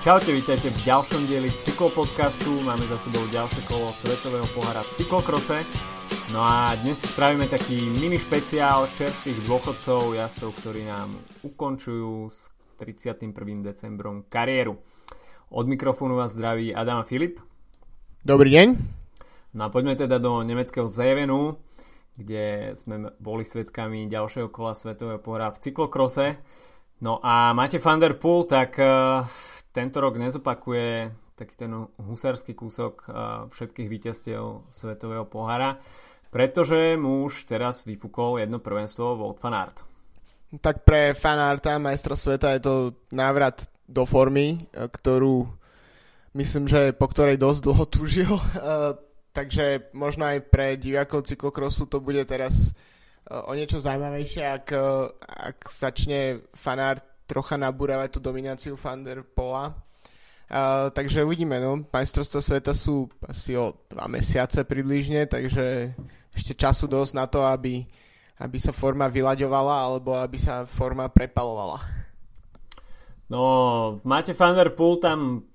Čaute, vítajte v ďalšom dieli cyklopodcastu. Máme za sebou ďalšie kolo Svetového pohára v cyklokrose. No a dnes si spravíme taký mini špeciál čerstvých dôchodcov, jazdcov, ktorí nám ukončujú s 31. decembrom kariéru. Od mikrofónu vás zdraví Adam a Filip. Dobrý deň. No a poďme teda do nemeckého Zevenu, kde sme boli svetkami ďalšieho kola Svetového pohára v cyklokrose. No a máte Van der Poel, tak uh, tento rok nezopakuje taký ten husársky kúsok všetkých víťazstiev Svetového pohára, pretože mu už teraz vyfúkol jedno prvenstvo Volt van Aert. Tak pre fanarta majstra sveta je to návrat do formy, ktorú myslím, že po ktorej dosť dlho túžil. Takže možno aj pre divákov cyklokrosu to bude teraz o niečo zaujímavejšie, ak, ak začne fanart trocha nabúravať tú domináciu Van der Pola. Uh, takže uvidíme, no. Majstrovstvá sveta sú asi o dva mesiace približne, takže ešte času dosť na to, aby, aby sa forma vyľaďovala alebo aby sa forma prepalovala. No, máte Van der tam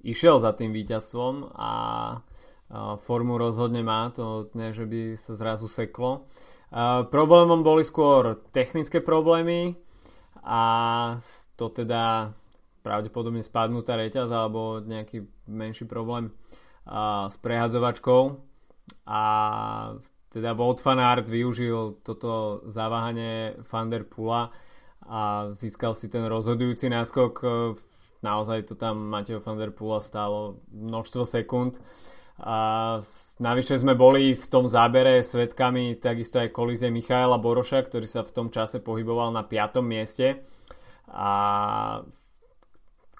išiel za tým víťazstvom a formu rozhodne má, to nie, že by sa zrazu seklo. Problémom boli skôr technické problémy, a to teda pravdepodobne spadnutá reťaz alebo nejaký menší problém a, s prehadzovačkou a teda Wout van využil toto zaváhanie Van Pula a získal si ten rozhodujúci náskok. Naozaj to tam Mateo van Pula stálo množstvo sekúnd a navyše sme boli v tom zábere svetkami takisto aj kolízie Michaela Boroša, ktorý sa v tom čase pohyboval na 5. mieste a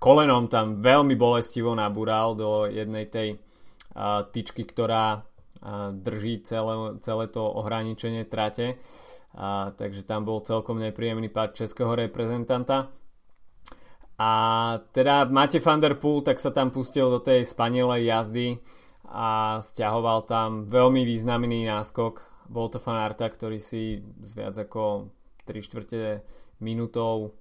kolenom tam veľmi bolestivo nabúral do jednej tej uh, tyčky, ktorá uh, drží celé, celé to ohraničenie trate. Uh, takže tam bol celkom nepríjemný pád českého reprezentanta. A teda máte Van der Poel, tak sa tam pustil do tej spanilej jazdy a stiahoval tam veľmi významný náskok Volta Fanarta, ktorý si z viac ako 3 čtvrte minútov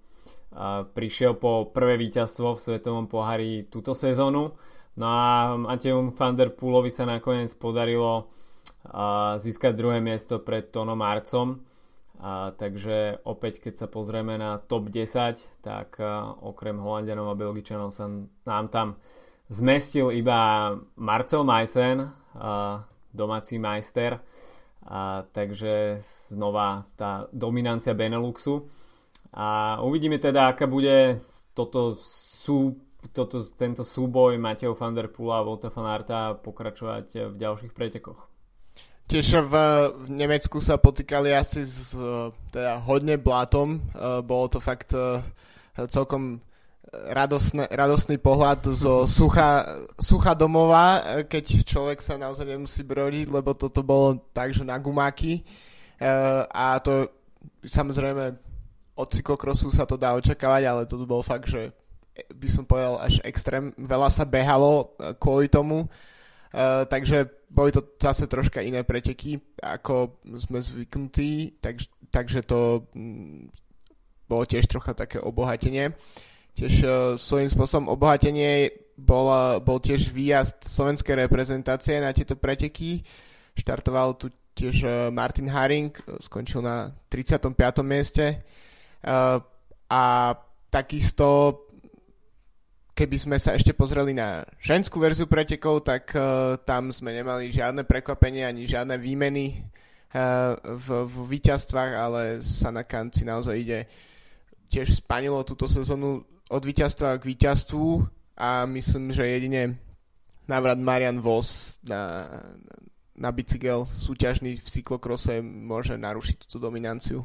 prišiel po prvé víťazstvo v Svetovom pohári túto sezónu. No a Matejom van der Poolovi sa nakoniec podarilo získať druhé miesto pred Tonom Marcom. A, takže opäť keď sa pozrieme na top 10, tak okrem Holandianov a Belgičanov sa nám tam zmestil iba Marcel Meissen, domáci majster, takže znova tá dominancia Beneluxu. A uvidíme teda, aká bude toto sú, toto, tento súboj Mateo van der Pula a Volta van Arta pokračovať v ďalších pretekoch. Tiež v, v Nemecku sa potýkali asi s teda hodne blátom. Bolo to fakt celkom radosné, radosný pohľad zo sucha, sucha domova, keď človek sa naozaj nemusí brodiť, lebo toto bolo tak, na gumáky. E, a to samozrejme od cyklokrosu sa to dá očakávať, ale toto bol fakt, že by som povedal až extrém. Veľa sa behalo kvôli tomu. Uh, takže boli to zase troška iné preteky, ako sme zvyknutí, tak, takže to mm, bolo tiež trocha také obohatenie. Uh, tiež uh, svojím spôsobom obohatenie bol, bol tiež výjazd slovenskej reprezentácie na tieto preteky. Štartoval tu tiež uh, Martin Haring, skončil na 35. mieste. Uh, a takisto keby sme sa ešte pozreli na ženskú verziu pretekov, tak uh, tam sme nemali žiadne prekvapenie ani žiadne výmeny uh, v, v víťazstvách, ale Sana Kanci naozaj ide tiež spanilo túto sezónu od víťazstva k víťazstvu a myslím, že jedine návrat Marian Vos na, na bicykel súťažný v cyklokrose môže narušiť túto dominanciu.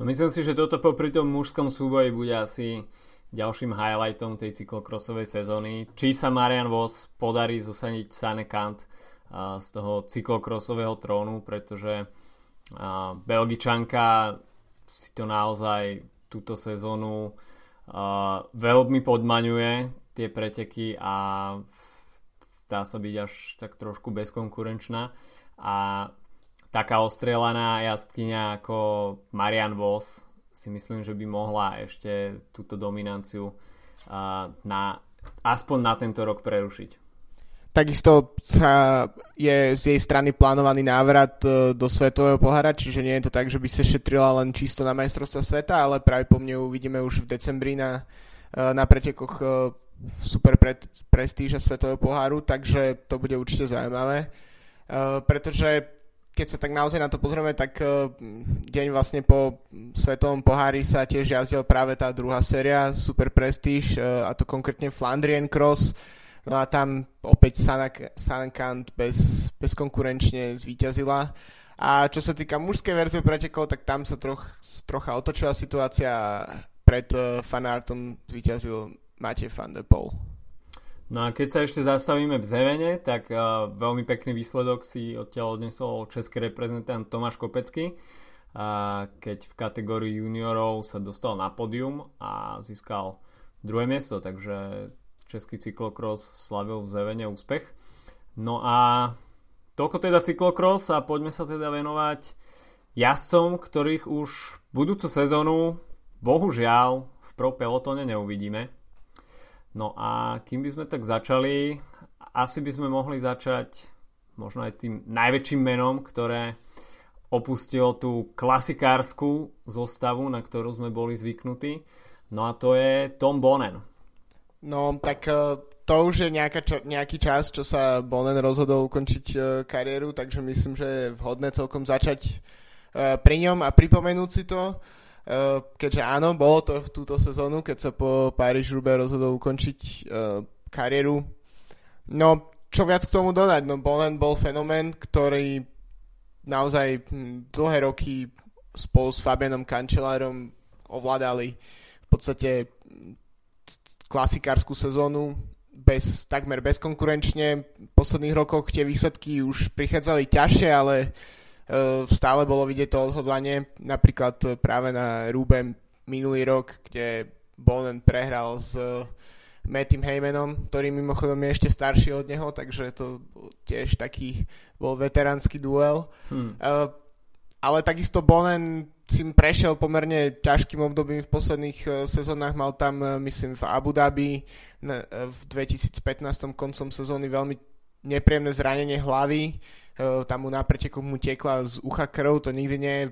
No myslím si, že toto popri tom mužskom súboji bude asi ďalším highlightom tej cyklokrosovej sezóny. Či sa Marian Vos podarí zosaniť Sane Kant z toho cyklokrosového trónu, pretože Belgičanka si to naozaj túto sezónu Uh, veľmi podmaňuje tie preteky a zdá sa byť až tak trošku bezkonkurenčná a taká ostrelaná jazdkynia ako Marian Vos si myslím, že by mohla ešte túto dominanciu na, aspoň na tento rok prerušiť. Takisto sa je z jej strany plánovaný návrat e, do Svetového pohára, čiže nie je to tak, že by sa šetrila len čisto na majstrovstva sveta, ale práve po mne uvidíme už v decembri na, e, na pretekoch e, super pre, prestíža Svetového poháru, takže to bude určite zaujímavé. Pretože keď sa tak naozaj na to pozrieme, tak deň vlastne po Svetovom pohári sa tiež jazdil práve tá druhá séria Super Prestige, a to konkrétne Flandrien Cross, No a tam opäť Sankant bez, bezkonkurenčne zvíťazila. A čo sa týka mužskej verzie pretekov, tak tam sa troch, trocha otočila situácia a pred uh, fanartom zvíťazil Matej van der Poel. No a keď sa ešte zastavíme v Zevene, tak uh, veľmi pekný výsledok si odtiaľ odnesol český reprezentant Tomáš Kopecký, uh, keď v kategórii juniorov sa dostal na pódium a získal druhé miesto, takže český cyklokros slavil v Zevene úspech. No a toľko teda cyklokros a poďme sa teda venovať jazdcom, ktorých už budúcu sezónu bohužiaľ v pro pelotone neuvidíme. No a kým by sme tak začali, asi by sme mohli začať možno aj tým najväčším menom, ktoré opustilo tú klasikárskú zostavu, na ktorú sme boli zvyknutí. No a to je Tom Bonen. No, tak uh, to už je nejaká nejaký čas, čo sa Bonen rozhodol ukončiť uh, kariéru, takže myslím, že je vhodné celkom začať uh, pri ňom a pripomenúť si to, keďže áno, bolo to v túto sezónu, keď sa po paríž rube rozhodol ukončiť kariéru. No, čo viac k tomu dodať? No, Bonen bol fenomén, ktorý naozaj hm, dlhé roky spolu s Fabianom Kančelárom ovládali v podstate klasikárskú sezónu bez, takmer bezkonkurenčne. V posledných rokoch tie výsledky už prichádzali ťažšie, ale uh, stále bolo vidieť to odhodlanie. Napríklad práve na Rúbe minulý rok, kde Bonen prehral s uh, Mattym Heymanom, ktorý mimochodom je ešte starší od neho, takže to tiež taký bol veteránsky duel. Hmm. Uh, ale takisto Bonen si prešiel pomerne ťažkým obdobím v posledných uh, sezónach, mal tam, uh, myslím, v Abu Dhabi uh, v 2015 koncom sezóny veľmi nepríjemné zranenie hlavy, tam mu na pretekoch mu tiekla z ucha krv, to nikdy nie je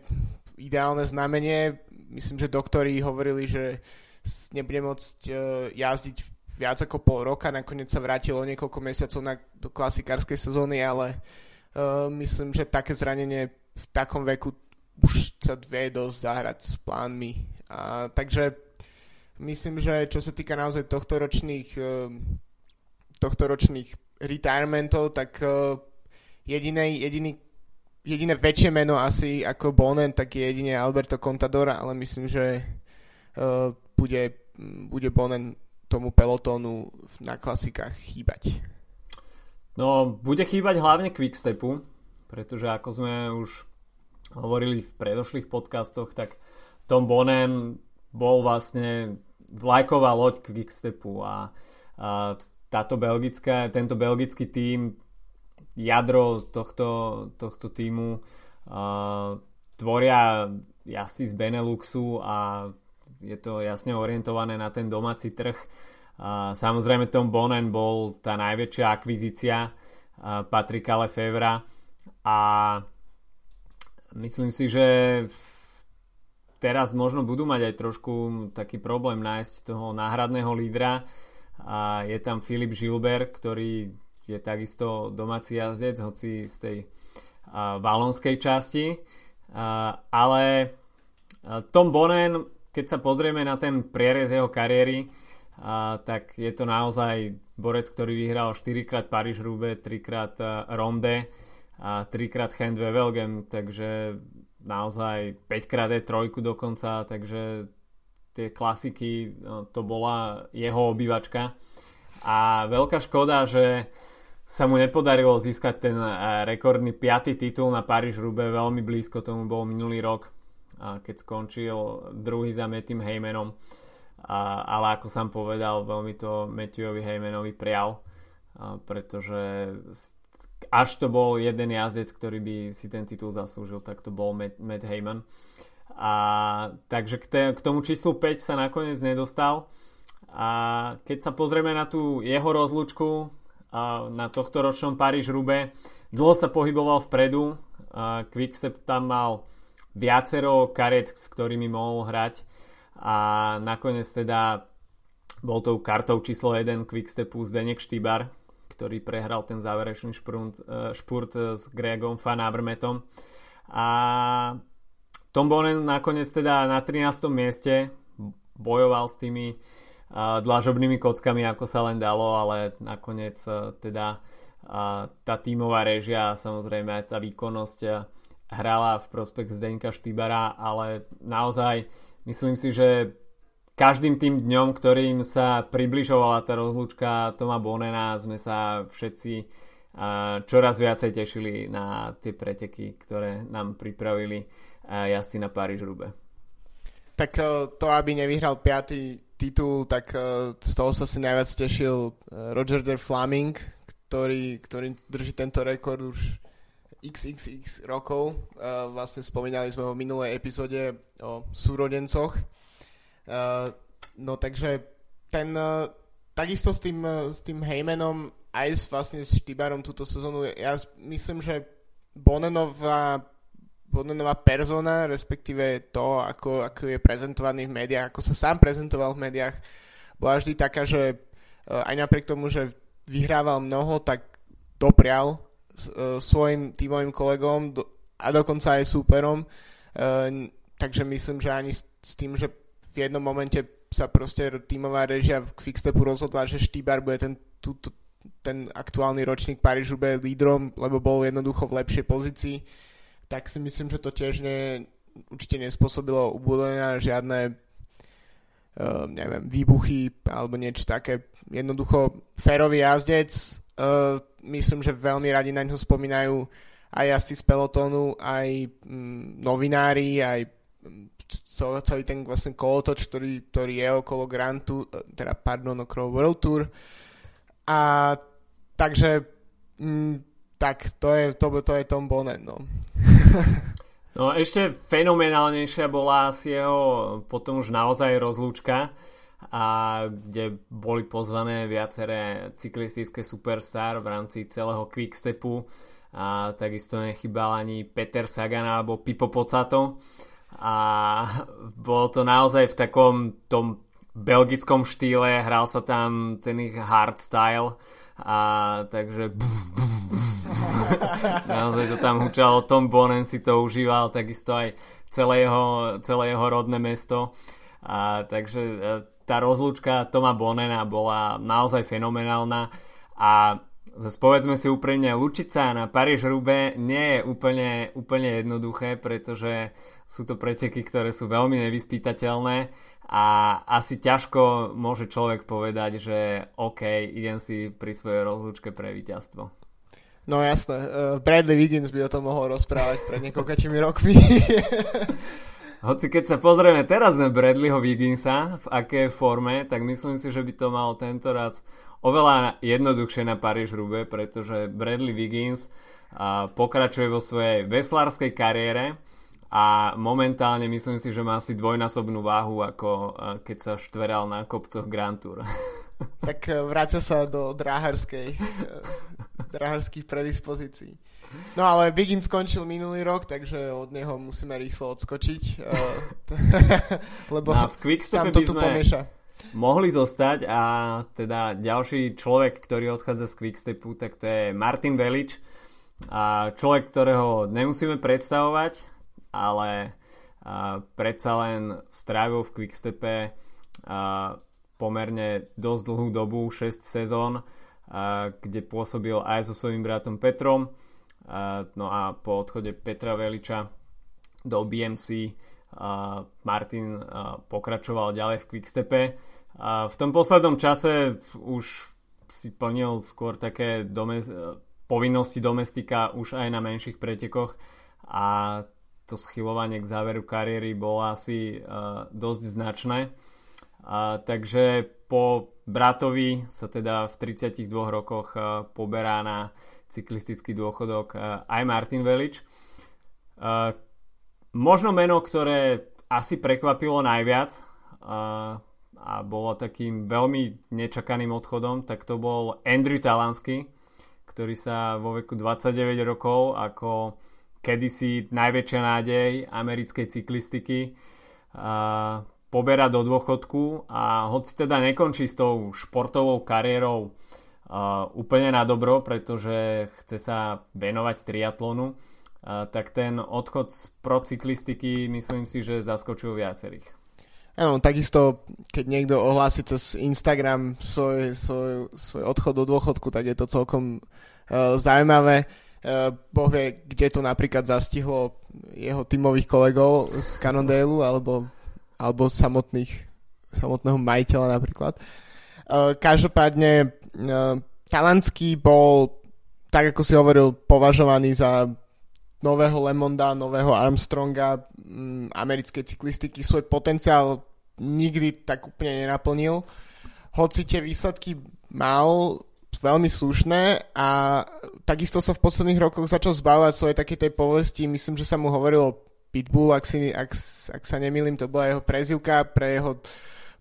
ideálne znamenie, myslím, že doktori hovorili, že nebude môcť jazdiť viac ako pol roka, nakoniec sa vrátilo niekoľko mesiacov na, do klasikárskej sezóny, ale myslím, že také zranenie v takom veku už sa vie dosť zahrať s plánmi. A, takže myslím, že čo sa týka naozaj tohto ročných, uh, tohto ročných retirementov, tak uh, jedinej, jediný, jediné väčšie meno asi ako Bonen, tak je jedine Alberto Contador, ale myslím, že uh, bude, bude Bonen tomu pelotónu na klasikách chýbať. No, bude chýbať hlavne Quickstepu, pretože ako sme už hovorili v predošlých podcastoch, tak Tom Bonen bol vlastne vlajková loď Quickstepu a, a táto belgická, tento belgický tím, jadro tohto, tohto týmu a, tvoria jazdci z Beneluxu a je to jasne orientované na ten domáci trh. A, samozrejme Tom Bonen bol tá najväčšia akvizícia Patrika Lefevra a myslím si, že teraz možno budú mať aj trošku taký problém nájsť toho náhradného lídra a je tam Filip Žilber, ktorý je takisto domáci jazdec, hoci z tej a, valonskej časti. A, ale a, Tom Bonen, keď sa pozrieme na ten prierez jeho kariéry, a, tak je to naozaj borec, ktorý vyhral 4 krát Paríž-Roubaix, 3 krát Ronde a 3 krát Handwe Velgem, takže naozaj 5 krát je trojku dokonca, takže tie klasiky, no, to bola jeho obývačka. A veľká škoda, že sa mu nepodarilo získať ten e, rekordný 5. titul na paríž rube veľmi blízko tomu bol minulý rok, keď skončil druhý za Mettym Heymanom. ale ako som povedal, veľmi to Matthewovi Heymanovi prial, pretože až to bol jeden jazdec, ktorý by si ten titul zaslúžil, tak to bol Matt, Matt Heyman. A, takže k, te, k tomu číslu 5 sa nakoniec nedostal. A keď sa pozrieme na tú jeho rozlúčku na tohto ročnom Paríž Rube, dlho sa pohyboval vpredu. Quickstep tam mal viacero kariet, s ktorými mohol hrať a nakoniec teda bol tou kartou číslo 1 Quickstepu Zdenek Štýbar, ktorý prehral ten záverečný špurt, e, špurt s Gregom Van Avermetom. A Tom Bonen nakoniec teda na 13. mieste bojoval s tými uh, dlažobnými kockami, ako sa len dalo, ale nakoniec teda tá tímová režia a samozrejme aj tá výkonnosť hrala v prospekt Zdenka Štýbara, ale naozaj myslím si, že každým tým dňom, ktorým sa približovala tá rozlúčka Toma Bonena, sme sa všetci čoraz viacej tešili na tie preteky, ktoré nám pripravili jazdci na Paríž Rube. Tak e, to, aby nevyhral piatý titul, tak z toho sa si najviac tešil Roger der Flaming, ktorý, ktorý drží tento rekord už xxx rokov. Vlastne spomínali sme ho v minulej epizóde o súrodencoch. No takže ten takisto s tým, s tým Heymanom aj s, vlastne s Štibarom túto sezónu, ja myslím, že Bonenová Bonenová persona, respektíve to, ako, ako je prezentovaný v médiách, ako sa sám prezentoval v médiách, bola vždy taká, že eh, aj napriek tomu, že vyhrával mnoho, tak doprial svojim tímovým kolegom a dokonca aj súperom. Takže myslím, že ani s tým, že v jednom momente sa proste tímová režia v Quickstepu rozhodla, že Štýbar bude ten, tú, ten aktuálny ročník Parížu bude lídrom, lebo bol jednoducho v lepšej pozícii tak si myslím, že to tiež nie, určite nespôsobilo ubudenia žiadne uh, neviem, výbuchy alebo niečo také. Jednoducho férový jazdec, uh, myslím, že veľmi radi na ňo spomínajú aj jazdci z pelotónu, aj mm, novinári, aj mm, celý ten vlastne kolotoč, ktorý, ktorý je okolo Grantu, e, teda pardon, okolo World Tour. A takže mm, tak to je, to, to je Tom Bonnet, no. no ešte fenomenálnejšia bola asi jeho potom už naozaj rozlúčka a kde boli pozvané viaceré cyklistické superstar v rámci celého Quickstepu a takisto nechybal ani Peter Sagan alebo Pipo Pocato a bolo to naozaj v takom tom belgickom štýle, hral sa tam ten ich hardstyle a takže naozaj to tam hučalo, Tom Bonen si to užíval, takisto aj celé jeho, celé jeho rodné mesto. A takže e, tá rozlúčka Toma Bonena bola naozaj fenomenálna. A zase povedzme si úprimne, lučiť sa na Paríž Rube nie je úplne, úplne jednoduché, pretože sú to preteky, ktoré sú veľmi nevyspytateľné a asi ťažko môže človek povedať, že OK, idem si pri svojej rozlúčke pre víťazstvo. No jasné, uh, Bradley Wiggins by o tom mohol rozprávať pred niekoľkými rokmi. Hoci keď sa pozrieme teraz na Bradleyho Wigginsa, v aké forme, tak myslím si, že by to malo tento raz oveľa jednoduchšie na Paríž Rube, pretože Bradley Wiggins uh, pokračuje vo svojej veslárskej kariére a momentálne myslím si, že má asi dvojnásobnú váhu ako keď sa štveral na kopcoch Grand Tour. Tak e, vrácia sa do dráharskej, e, dráharských predispozícií. No ale Bigin skončil minulý rok, takže od neho musíme rýchlo odskočiť, e, lebo no, v Quickstepe to tu pomieša. Mohli zostať a teda ďalší človek, ktorý odchádza z Quickstepu, tak to je Martin Velič. A človek, ktorého nemusíme predstavovať, ale a, predsa len strávil v Quickstepe a, pomerne dosť dlhú dobu, 6 sezón, a, kde pôsobil aj so svojím bratom Petrom. A, no a po odchode Petra Veliča do BMC a Martin a, pokračoval ďalej v Quickstepe. A v tom poslednom čase už si plnil skôr také domes- povinnosti domestika už aj na menších pretekoch a to schylovanie k záveru kariéry bolo asi uh, dosť značné. Uh, takže po bratovi sa teda v 32 rokoch uh, poberá na cyklistický dôchodok uh, aj Martin Velič. Uh, možno meno, ktoré asi prekvapilo najviac uh, a bolo takým veľmi nečakaným odchodom, tak to bol Andrew Talansky, ktorý sa vo veku 29 rokov ako kedysi najväčšia nádej americkej cyklistiky a poberá do dôchodku a hoci teda nekončí s tou športovou kariérou uh, úplne na dobro, pretože chce sa venovať triatlonu, uh, tak ten odchod z procyklistiky myslím si, že zaskočil viacerých. Áno, takisto, keď niekto ohlási cez Instagram svoj, svoj, svoj odchod do dôchodku, tak je to celkom uh, zaujímavé. Boh vie, kde to napríklad zastihlo jeho tímových kolegov z Cannondale alebo, alebo samotných, samotného majiteľa napríklad. Uh, každopádne Talanský bol, tak ako si hovoril, považovaný za nového Lemonda, nového Armstronga americkej cyklistiky svoj potenciál nikdy tak úplne nenaplnil. Hoci tie výsledky mal veľmi slušné a takisto sa v posledných rokoch začal zbávať svojej takej tej povesti. Myslím, že sa mu hovorilo Pitbull, ak, si, ak, ak sa nemýlim, to bola jeho prezivka pre jeho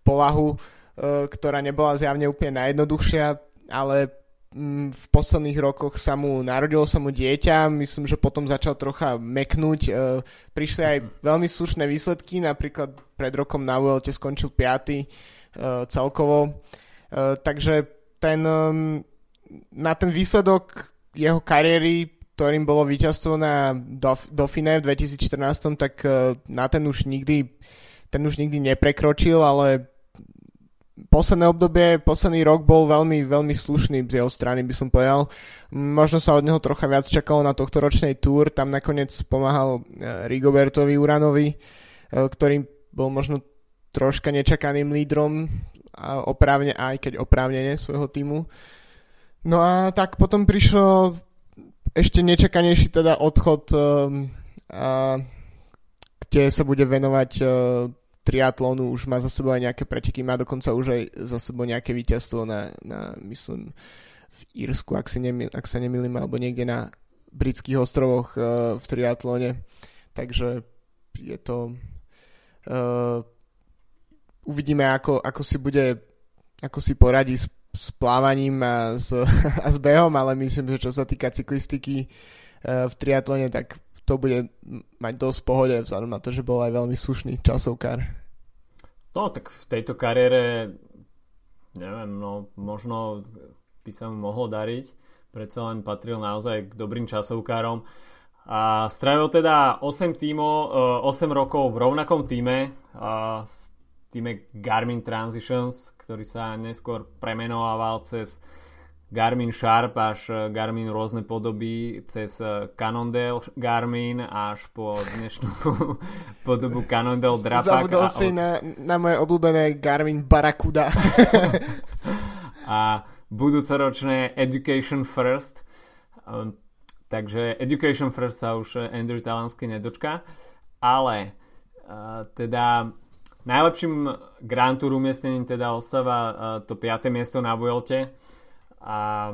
povahu, e, ktorá nebola zjavne úplne najjednoduchšia, ale Mm, v posledných rokoch sa mu narodilo sa mu dieťa, myslím, že potom začal trocha meknúť. E, prišli aj veľmi slušné výsledky, napríklad pred rokom na Vuelte skončil 5. E, celkovo. Takže ten, na ten výsledok jeho kariéry, ktorým bolo víťazstvo na Dauphine v 2014, tak na ten už nikdy ten už nikdy neprekročil, ale posledné obdobie, posledný rok bol veľmi, veľmi slušný z jeho strany, by som povedal. Možno sa od neho trocha viac čakalo na tohto ročnej túr, tam nakoniec pomáhal e, Rigobertovi Uranovi, e, ktorý bol možno troška nečakaným lídrom, oprávne, aj keď oprávnenie svojho týmu. No a tak potom prišlo ešte nečakanejší teda odchod, a, kde sa bude venovať uh, triatlonu, už má za sebou aj nejaké preteky, má dokonca už aj za sebou nejaké víťazstvo na, na myslím, v Írsku, ak, si nemil, ak sa nemýlim, alebo niekde na britských ostrovoch uh, v triatlone. Takže je to... Uh, uvidíme, ako, ako si bude, ako si poradí s, s plávaním a s, a s behom, ale myslím, že čo sa týka cyklistiky uh, v triatlone, tak to bude mať dosť pohode vzhľadom na to, že bol aj veľmi slušný časovkár. No, tak v tejto kariére neviem, no možno by sa mu mohlo dariť. Predsa len patril naozaj k dobrým časovkárom. A strávil teda 8 tímov, 8 rokov v rovnakom týme, s týme Garmin Transitions, ktorý sa neskôr premenoval cez Garmin Sharp až e, Garmin rôzne podoby cez e, Cannondale Garmin až po dnešnú podobu Cannondale Drapak. Zabudol si od... na, na moje obľúbené Garmin Barracuda. a budúcoročné Education First. Um, takže Education First sa už Andrew Talansky nedočká. Ale uh, teda najlepším Grand Tour umiestnením teda ostáva uh, to 5. miesto na Vuelte. A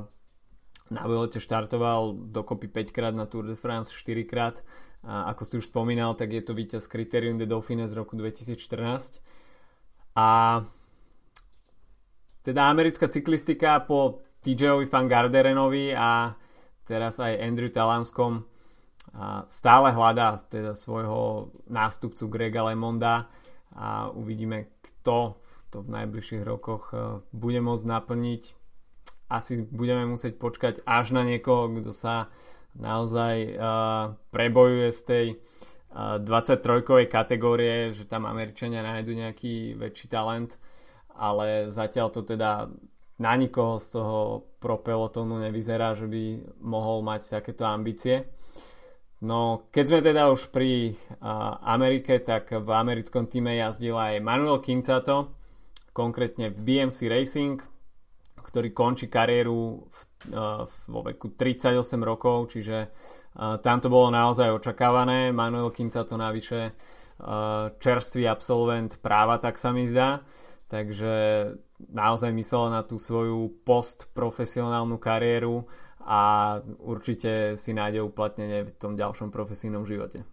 na Vuelte štartoval dokopy 5 krát na Tour de France 4 krát a ako si už spomínal, tak je to víťaz Criterium de Dauphine z roku 2014 a teda americká cyklistika po TJ-ovi Van a teraz aj Andrew Talanskom stále hľadá teda svojho nástupcu Grega Lemonda a uvidíme, kto to v najbližších rokoch e, bude môcť naplniť asi budeme musieť počkať až na niekoho, kto sa naozaj uh, prebojuje z tej uh, 23-kovej kategórie, že tam Američania nájdu nejaký väčší talent, ale zatiaľ to teda na nikoho z toho pro pelotonu nevyzerá, že by mohol mať takéto ambície. No, keď sme teda už pri uh, Amerike, tak v americkom týme jazdil aj Manuel Kincato, konkrétne v BMC Racing, ktorý končí kariéru v, uh, vo veku 38 rokov, čiže uh, tam to bolo naozaj očakávané. Manuel Kinca to navyše uh, čerstvý absolvent práva, tak sa mi zdá. Takže naozaj myslel na tú svoju postprofesionálnu kariéru a určite si nájde uplatnenie v tom ďalšom profesijnom živote.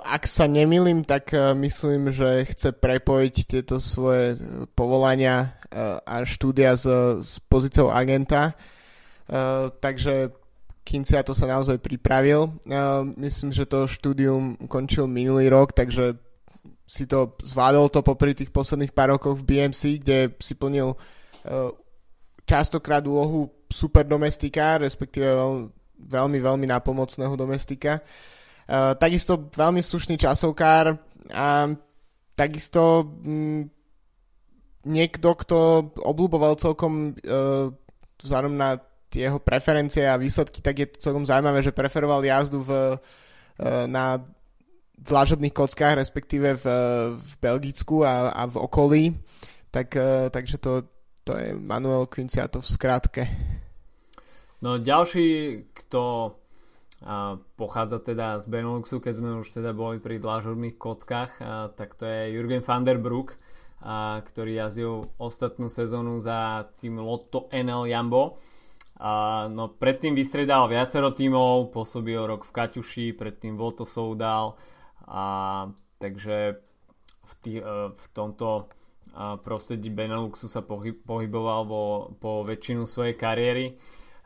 ak sa nemýlim, tak myslím, že chce prepojiť tieto svoje povolania a štúdia s, s pozíciou agenta. Takže Kinciato sa naozaj pripravil. Myslím, že to štúdium končil minulý rok, takže si to zvládol to popri tých posledných pár rokoch v BMC, kde si plnil častokrát úlohu super domestika, respektíve veľmi, veľmi napomocného domestika. Uh, takisto veľmi slušný časovkár a takisto mm, niekto, kto obľúboval celkom uh, vzhľadom na tie jeho preferencie a výsledky, tak je celkom zaujímavé, že preferoval jazdu v, uh, na dlažobných kockách, respektíve v, v Belgicku a, a v okolí. Tak, takže to, to je Manuel Quinciato v skratke. No ďalší, kto a pochádza teda z Beneluxu, keď sme už teda boli pri dlážobných kockách, a, tak to je Jürgen van der Broek, a, ktorý jazdil ostatnú sezónu za tým Lotto NL Jambo. A, no predtým vystredal viacero tímov, pôsobil rok v Kaťuši, predtým Lotto Soudal, a, takže v, tý, e, v tomto prostredí Beneluxu sa pohyboval vo, po väčšinu svojej kariéry.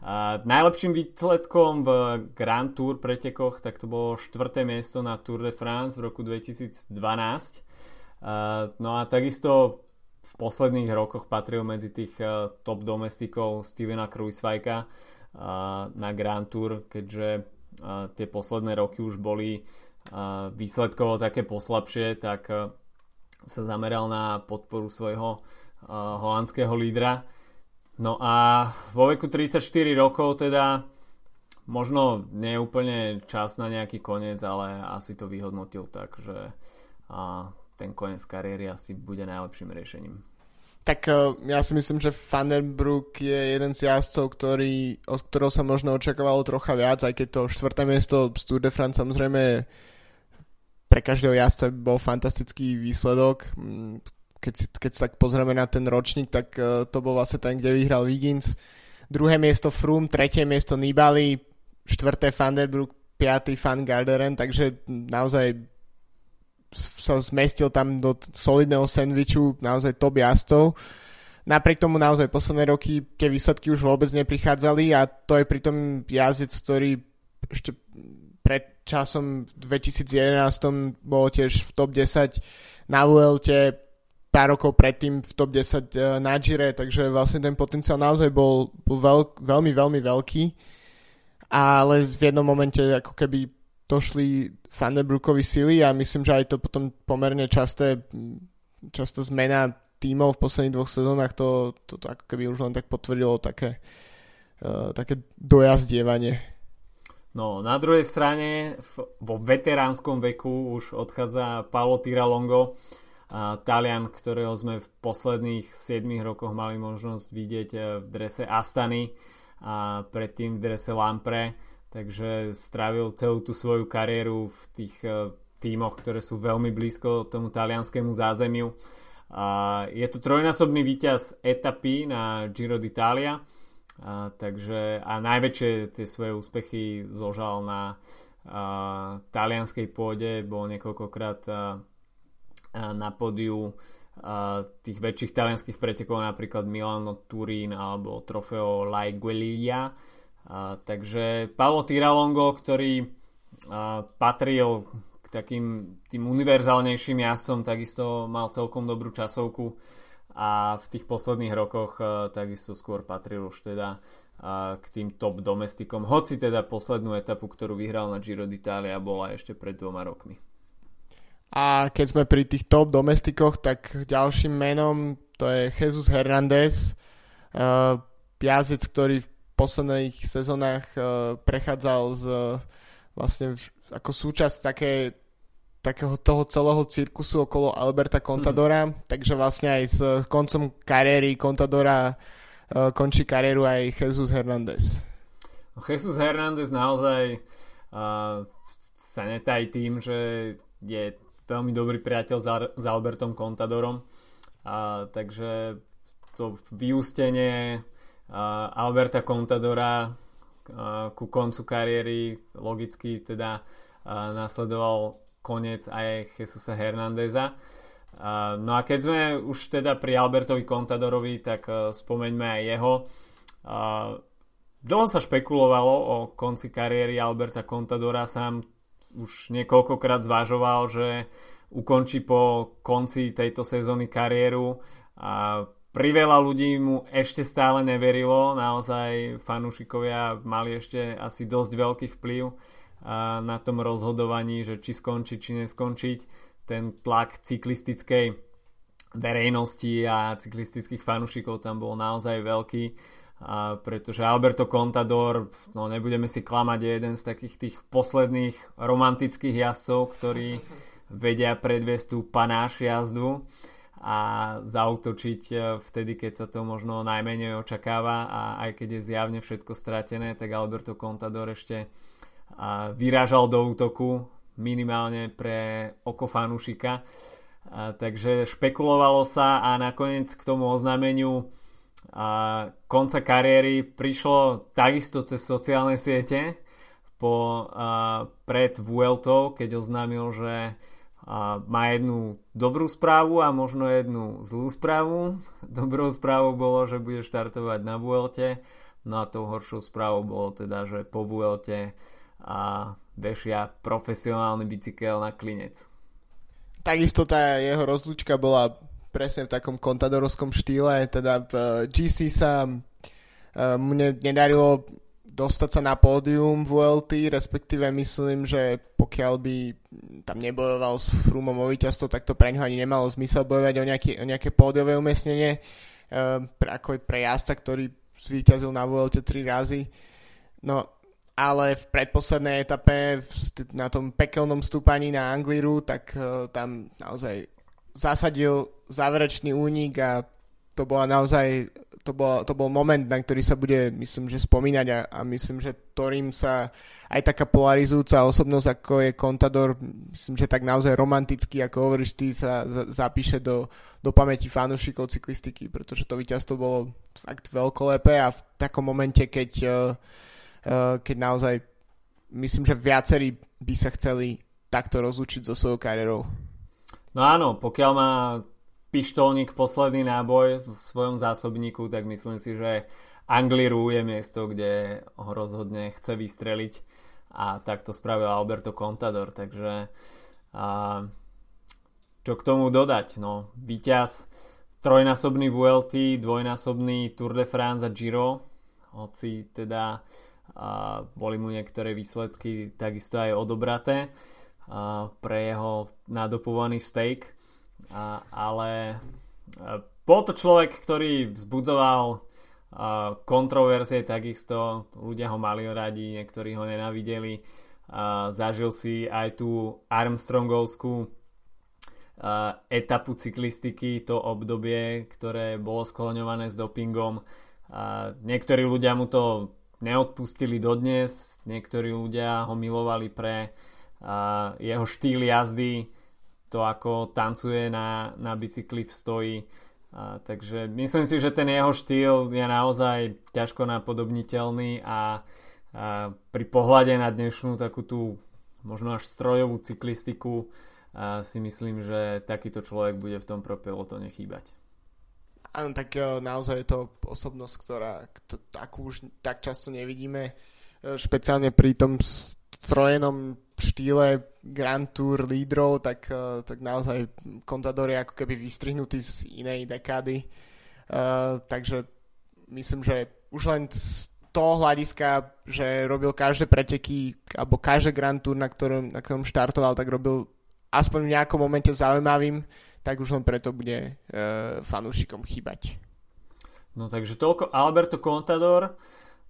A najlepším výsledkom v Grand Tour pretekoch tak to bolo štvrté miesto na Tour de France v roku 2012. A, no a takisto v posledných rokoch patril medzi tých uh, top domestikov Stevena Kruisvajka uh, na Grand Tour, keďže uh, tie posledné roky už boli výsledkovo také poslabšie, tak sa zameral na podporu svojho uh, holandského lídra No a vo veku 34 rokov teda možno nie je úplne čas na nejaký koniec, ale asi to vyhodnotil tak, že ten koniec kariéry asi bude najlepším riešením. Tak e, ja si myslím, že Vandenbroek je jeden z jazdcov, ktorý, od ktorého sa možno očakávalo trocha viac, aj keď to štvrté miesto z Tour de France samozrejme pre každého jazdca bol fantastický výsledok. Mm, keď, si, keď sa tak pozrieme na ten ročník, tak uh, to bol vlastne ten, kde vyhral Wiggins. Druhé miesto Froome, tretie miesto Nibali, štvrté Vanderbroek, piatý Van Garderen, takže naozaj sa zmestil tam do solidného sandviču, naozaj top jazdcov. Napriek tomu naozaj posledné roky tie výsledky už vôbec neprichádzali a to je pritom jazdec, ktorý ešte pred časom v 2011 bol tiež v top 10 na Vuelte, pár rokov predtým v top 10 uh, e, na Gire, takže vlastne ten potenciál naozaj bol, bol veľ, veľmi, veľmi veľký. Ale v jednom momente ako keby došli Vandenbrookovi sily a myslím, že aj to potom pomerne časté, často zmena tímov v posledných dvoch sezónach to, to, to ako keby už len tak potvrdilo také, uh, také dojazdievanie. No, na druhej strane v, vo veteránskom veku už odchádza Paolo Tiralongo, a Talian, ktorého sme v posledných 7 rokoch mali možnosť vidieť eh, v drese Astany a predtým v drese Lampre, takže strávil celú tú svoju kariéru v tých eh, tímoch, ktoré sú veľmi blízko tomu talianskému zázemiu. A je to trojnásobný víťaz etapy na Giro d'Italia, a, takže a najväčšie tie svoje úspechy zložal na a, talianskej pôde, bol niekoľkokrát a, na podiu tých väčších talianských pretekov, napríklad Milano Turín alebo Trofeo Laiguelia. Takže Paolo Tiralongo, ktorý patril k takým tým univerzálnejším jasom, takisto mal celkom dobrú časovku a v tých posledných rokoch takisto skôr patril už teda k tým top domestikom, hoci teda poslednú etapu, ktorú vyhral na Giro d'Italia bola ešte pred dvoma rokmi. A keď sme pri tých top domestikoch, tak ďalším menom to je Jesus Hernández, uh, jazdec, ktorý v posledných sezónach prechádzal z vlastne ako súčasť také, takého toho celého cirkusu okolo Alberta Contadora, mm. takže vlastne aj s koncom kariéry Contadora uh, končí kariéru aj Jesus Hernández. No, Jesus Hernández naozaj uh, sa netají tým, že je veľmi dobrý priateľ s, Ar- s Albertom Contadorom. A, takže to vyústenie a, Alberta Contadora a, ku koncu kariéry logicky teda a, nasledoval koniec aj Jesusa Hernandeza. No a keď sme už teda pri Albertovi Contadorovi, tak spomeňme aj jeho. Dlho sa špekulovalo o konci kariéry Alberta Contadora, sám už niekoľkokrát zvažoval, že ukončí po konci tejto sezóny kariéru a priveľa ľudí mu ešte stále neverilo, naozaj fanúšikovia mali ešte asi dosť veľký vplyv na tom rozhodovaní, že či skončiť, či neskončiť. Ten tlak cyklistickej verejnosti a cyklistických fanúšikov tam bol naozaj veľký a pretože Alberto Contador, no nebudeme si klamať, je jeden z takých tých posledných romantických jazdcov, ktorí vedia predviesť tú panáš jazdu a zautočiť e, vtedy, keď sa to možno najmenej očakáva a aj keď je zjavne všetko stratené, tak Alberto Contador ešte vyrážal do útoku minimálne pre oko fanúšika. Takže špekulovalo sa a nakoniec k tomu oznámeniu a konca kariéry prišlo takisto cez sociálne siete po, a, pred Vueltou, keď oznámil, že a, má jednu dobrú správu a možno jednu zlú správu. Dobrou správou bolo, že bude štartovať na Vuelte, no a tou horšou správou bolo teda, že po Vuelte a vešia profesionálny bicykel na klinec. Takisto tá jeho rozlúčka bola presne v takom kontadorovskom štýle, teda v eh, GC sa eh, mu nedarilo dostať sa na pódium v VLT, respektíve myslím, že pokiaľ by tam nebojoval s Frumom o víťazstvo, tak to pre ňoho ani nemalo zmysel bojovať o nejaké, o nejaké pódiové umiestnenie, uh, pre, ako pre jazda, ktorý zvíťazil na VLT tri razy. No, ale v predposlednej etape na tom pekelnom stúpaní na Angliru, tak uh, tam naozaj zasadil záverečný únik a to bola naozaj to bol, to bol moment, na ktorý sa bude, myslím, že spomínať a, a myslím, že ktorým sa aj taká polarizujúca osobnosť, ako je Contador, myslím, že tak naozaj romanticky, ako hovoríš ty, sa zapíše do, do pamäti fanúšikov cyklistiky, pretože to víťazstvo bolo fakt veľkolepé a v takom momente, keď, uh, keď naozaj myslím, že viacerí by sa chceli takto rozlučiť so svojou kariérou. No áno, pokiaľ má pištolník posledný náboj v svojom zásobníku, tak myslím si, že Angliru je miesto, kde ho rozhodne chce vystreliť a tak to spravil Alberto Contador, takže a, čo k tomu dodať? No, víťaz trojnásobný VLT, dvojnásobný Tour de France a Giro, hoci teda a, boli mu niektoré výsledky takisto aj odobraté pre jeho nadopovaný steak. A, ale bol to človek, ktorý vzbudzoval kontroverzie takisto, ľudia ho mali radi, niektorí ho nenavideli. Zažil si aj tú Armstrongovskú etapu cyklistiky, to obdobie, ktoré bolo skloňované s dopingom. Niektorí ľudia mu to neodpustili dodnes, niektorí ľudia ho milovali pre jeho štýl jazdy, to ako tancuje na, na bicykli v stoji. A, takže myslím si, že ten jeho štýl je naozaj ťažko napodobniteľný a, a pri pohľade na dnešnú takú tú možno až strojovú cyklistiku a si myslím, že takýto človek bude v tom propelotone chýbať. Áno, tak e, naozaj je to osobnosť, ktorá takú už tak často nevidíme, e, špeciálne pri tom strojenom štýle Grand Tour lídrov, tak, uh, tak naozaj Contador je ako keby vystrihnutý z inej dekády. Uh, takže myslím, že už len z toho hľadiska, že robil každé preteky alebo každé Grand Tour, na ktorom, na ktorom štartoval, tak robil aspoň v nejakom momente zaujímavým, tak už len preto bude uh, fanúšikom chýbať. No takže toľko Alberto Contador.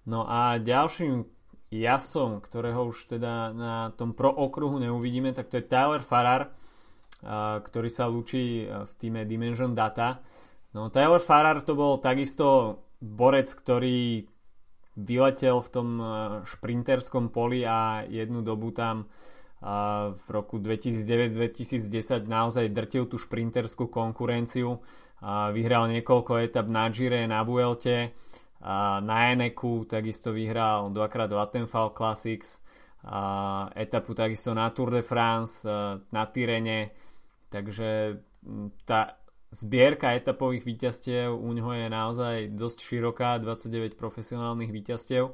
No a ďalším jasom, ktorého už teda na tom pro okruhu neuvidíme, tak to je Tyler Farrar, ktorý sa lúči v týme Dimension Data. No Tyler Farrar to bol takisto borec, ktorý vyletel v tom šprinterskom poli a jednu dobu tam v roku 2009-2010 naozaj drtil tú šprinterskú konkurenciu. Vyhral niekoľko etap na Gire, na Vuelte a na Eneku takisto vyhral dvakrát Vattenfall Classics etapu takisto na Tour de France, na Tyrene, takže tá zbierka etapových víťazstiev u neho je naozaj dosť široká, 29 profesionálnych víťazstiev.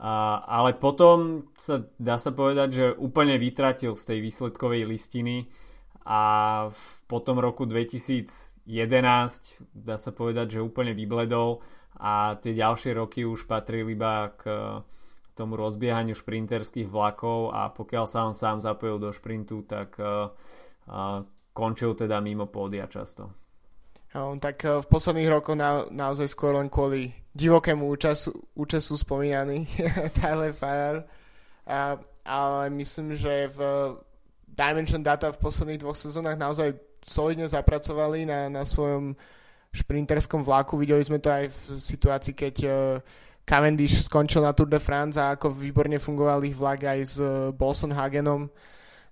A, ale potom sa dá sa povedať, že úplne vytratil z tej výsledkovej listiny a v potom roku 2011 dá sa povedať, že úplne vybledol a tie ďalšie roky už patrili iba k tomu rozbiehaniu šprinterských vlakov a pokiaľ sa on sám zapojil do šprintu, tak uh, uh, končil teda mimo pódia často. No, tak eh, v posledných rokoch na, naozaj skôr len kvôli divokému účasu, účasu spomínaný Tyler Farrar. A, ale myslím, že v Dimension Data v posledných dvoch sezónach naozaj solidne zapracovali na, na svojom šprinterskom vlaku. Videli sme to aj v situácii, keď uh, Cavendish skončil na Tour de France a ako výborne fungoval ich vlak aj s uh, Bolson Hagenom.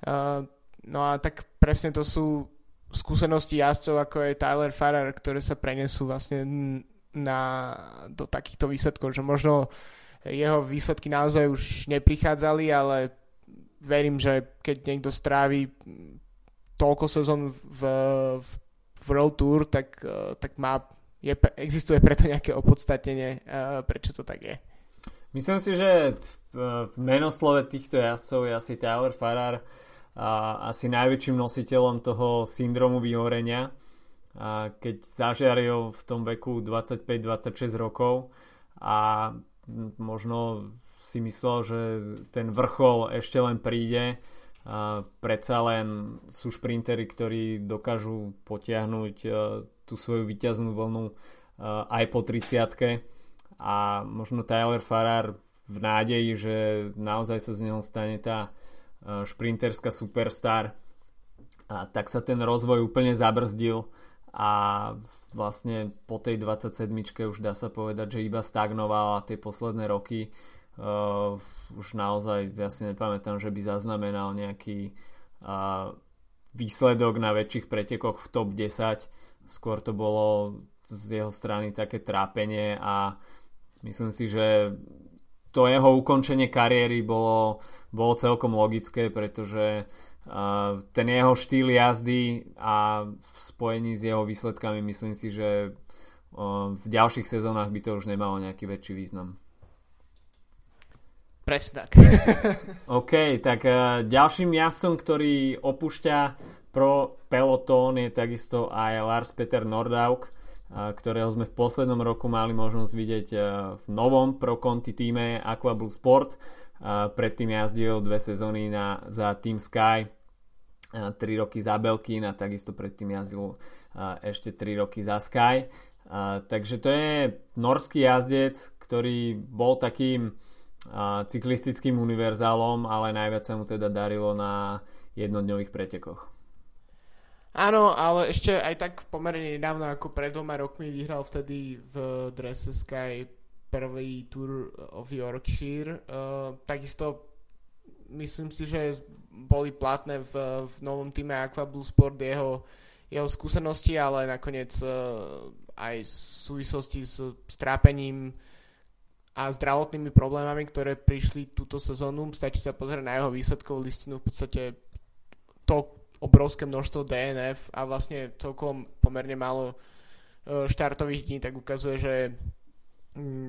Uh, no a tak presne to sú skúsenosti jazdcov ako je Tyler Farrar, ktoré sa prenesú vlastne na, do takýchto výsledkov, že možno jeho výsledky naozaj už neprichádzali, ale verím, že keď niekto strávi toľko sezón v, v World Tour, tak, tak má, je, existuje preto nejaké opodstatnenie, prečo to tak je. Myslím si, že v menoslove týchto jazdcov je asi Tyler Farrar asi najväčším nositeľom toho syndromu vyhorenia, keď zažiaril v tom veku 25-26 rokov a možno si myslel, že ten vrchol ešte len príde. A predsa len sú šprintery, ktorí dokážu potiahnuť tú svoju vyťaznú vlnu aj po 30 a možno Tyler Farrar v nádeji, že naozaj sa z neho stane tá šprinterská superstar. A tak sa ten rozvoj úplne zabrzdil a vlastne po tej 27 už dá sa povedať, že iba stagnoval a tie posledné roky uh, už naozaj, ja si nepamätám, že by zaznamenal nejaký uh, výsledok na väčších pretekoch v top 10 skôr to bolo z jeho strany také trápenie a myslím si, že to jeho ukončenie kariéry bolo, bolo celkom logické, pretože uh, ten jeho štýl jazdy a v spojení s jeho výsledkami myslím si, že uh, v ďalších sezónach by to už nemalo nejaký väčší význam. Presne tak. OK, tak uh, ďalším jazdcom, ktorý opúšťa pro pelotón je takisto aj Lars Peter Nordauk ktorého sme v poslednom roku mali možnosť vidieť v novom Pro Conti týme Aqua Blue Sport. Predtým jazdil dve sezóny na, za Team Sky, 3 roky za Belkin a takisto predtým jazdil ešte 3 roky za Sky. Takže to je norský jazdec, ktorý bol takým cyklistickým univerzálom, ale najviac sa mu teda darilo na jednodňových pretekoch. Áno, ale ešte aj tak pomerne nedávno ako pred dvoma rokmi vyhral vtedy v drese Sky prvý Tour of Yorkshire. Uh, takisto myslím si, že boli platné v, v novom týme Aquablue Sport jeho, jeho skúsenosti, ale nakoniec uh, aj v súvislosti s strápením a zdravotnými problémami, ktoré prišli túto sezónu. Stačí sa pozrieť na jeho výsledkovú listinu. V podstate to, obrovské množstvo DNF a vlastne celkom pomerne málo e, štartových dní, tak ukazuje, že mm,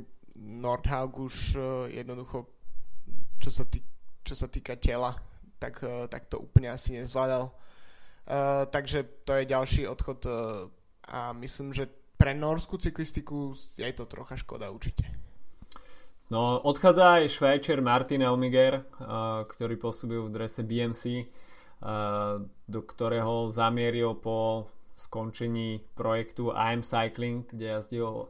Nordhaug už e, jednoducho, čo sa, tý, čo sa týka tela, tak, e, tak to úplne asi nezvládal. Takže to je ďalší odchod a myslím, že pre norskú cyklistiku je to trocha škoda určite. No, odchádza aj švajčer Martin Elmiger, ktorý pôsobil v drese BMC do ktorého zamieril po skončení projektu AM Cycling, kde jazdil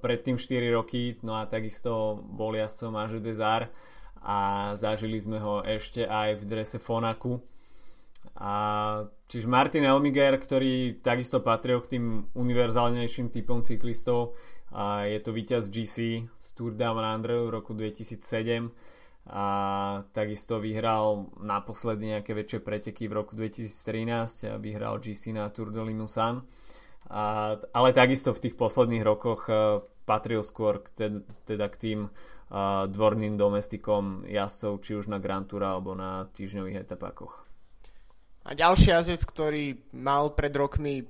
predtým 4 roky, no a takisto bol jazdcom Aže Desar a zažili sme ho ešte aj v drese Fonaku. A čiže Martin Elmiger, ktorý takisto patril k tým univerzálnejším typom cyklistov, a je to víťaz GC z Tour Down Under v roku 2007 a takisto vyhral naposledy nejaké väčšie preteky v roku 2013 a vyhral GC na Tour de Limousin. A, ale takisto v tých posledných rokoch e, patril skôr k teda k tým uh, dvorným domestikom jazdcov, či už na Grand Tour alebo na týždňových etapákoch. A ďalší jazdec, ktorý mal pred rokmi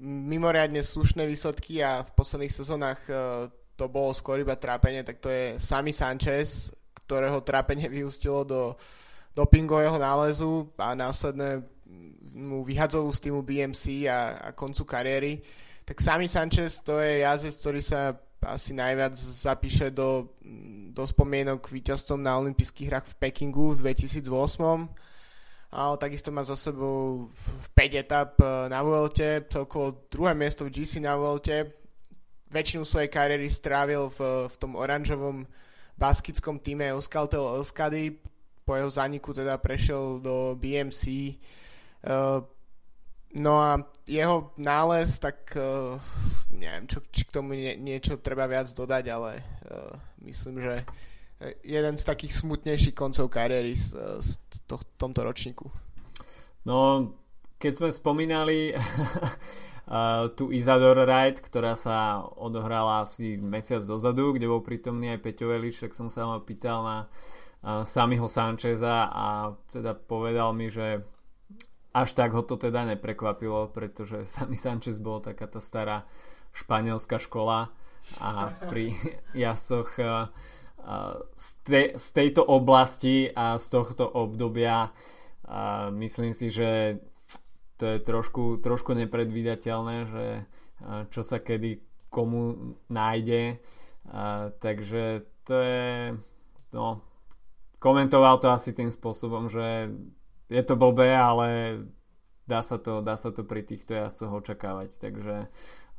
mimoriadne slušné výsledky a v posledných sezónach uh, to bolo skôr iba trápenie, tak to je Sami Sanchez, ktorého trápenie vyústilo do dopingového nálezu a následne mu vyhadzovú z týmu BMC a, a koncu kariéry. Tak Sami Sanchez to je jazdec, ktorý sa asi najviac zapíše do, do spomienok víťazcom na olympijských hrách v Pekingu v 2008. Ale takisto má za sebou 5 etap e, na Vuelte, celkovo druhé miesto v GC na Vuelte. Väčšinu svojej kariéry strávil v, v tom oranžovom baskickom týme Euskaltel Euskady. Po jeho zaniku teda prešiel do BMC. Uh, e, No a jeho nález, tak uh, neviem, čo, či k tomu nie, niečo treba viac dodať, ale uh, myslím, že jeden z takých smutnejších koncov kariéry z, z to, tomto ročníku. No, keď sme spomínali uh, tu Isador Ride, ktorá sa odohrala asi mesiac dozadu, kde bol prítomný aj Peťo Velič, tak som sa ho pýtal na uh, samého Sancheza a teda povedal mi, že až tak ho to teda neprekvapilo, pretože Sami Sanchez bol taká tá stará španielská škola a pri jasoch eh, z, te, z tejto oblasti a z tohto obdobia a myslím si, že to je trošku, trošku nepredvídateľné, že eh, čo sa kedy komu nájde. A, takže to je no, komentoval to asi tým spôsobom, že je to blbé, ale dá sa to, dá sa to pri týchto jazdcoch očakávať. Takže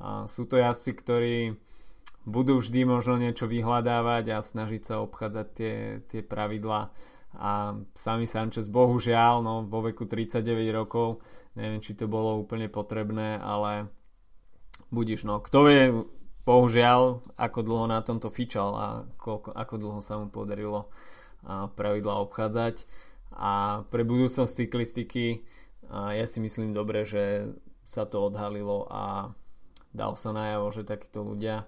uh, sú to jazdci, ktorí budú vždy možno niečo vyhľadávať a snažiť sa obchádzať tie, tie pravidla a sami Sanchez bohužiaľ no, vo veku 39 rokov neviem či to bolo úplne potrebné ale budiš no. Kto vie bohužiaľ ako dlho na tomto fičal a koľko, ako dlho sa mu podarilo pravidla obchádzať. A pre budúcnosť cyklistiky ja si myslím dobre, že sa to odhalilo a dal sa najavo, že takíto ľudia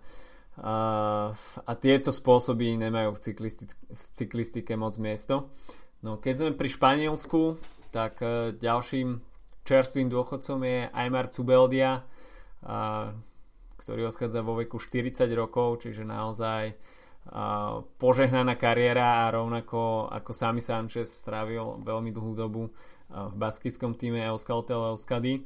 a tieto spôsoby nemajú v, v cyklistike moc miesto. No keď sme pri Španielsku, tak e, ďalším čerstvým dôchodcom je Aymar Cubeldia, ktorý odchádza vo veku 40 rokov, čiže naozaj požehnaná kariéra a rovnako ako sami Sanchez strávil veľmi dlhú dobu v baskickom týme Euskaltel Euskady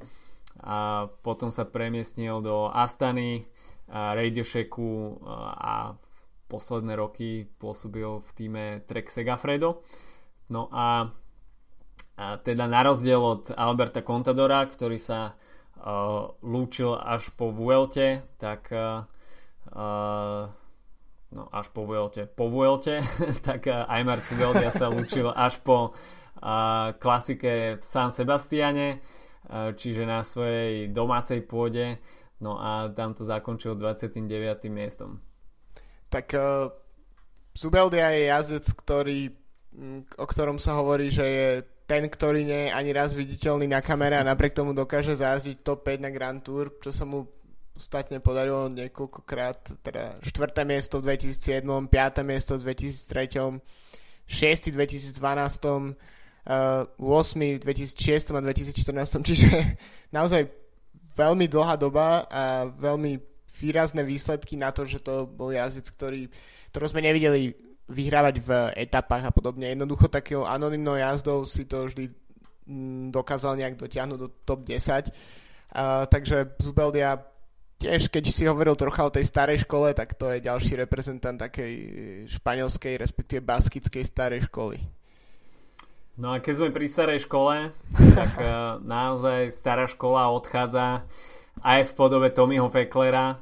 a potom sa premiestnil do Astany, Radio Shacku a v posledné roky pôsobil v týme Trek Segafredo. No a, a teda na rozdiel od Alberta Contadora, ktorý sa uh, lúčil až po Vuelte, tak uh, no až po Vuelte, po Vuelte, tak Aymar Cibeldia sa lúčil až po uh, klasike v San Sebastiane, uh, čiže na svojej domácej pôde, no a tam to zakončil 29. miestom. Tak uh, Subeldia je jazdec, ktorý, o ktorom sa hovorí, že je ten, ktorý nie je ani raz viditeľný na kamere a napriek tomu dokáže zázdiť top 5 na Grand Tour, čo sa mu ostatne podarilo niekoľkokrát, teda 4. miesto v 2007, 5. miesto v 2003, 6. v 2012, uh, 8. v 2006 a 2014, čiže naozaj veľmi dlhá doba a veľmi výrazné výsledky na to, že to bol jazdec, ktorý, ktorý sme nevideli vyhrávať v etapách a podobne. Jednoducho takého anonimnou jazdou si to vždy mm, dokázal nejak dotiahnuť do top 10. Uh, takže Zubeldia tiež, keď si hovoril trocha o tej starej škole, tak to je ďalší reprezentant takej španielskej, respektíve baskickej starej školy. No a keď sme pri starej škole, tak uh, naozaj stará škola odchádza aj v podobe Tommyho Fecklera,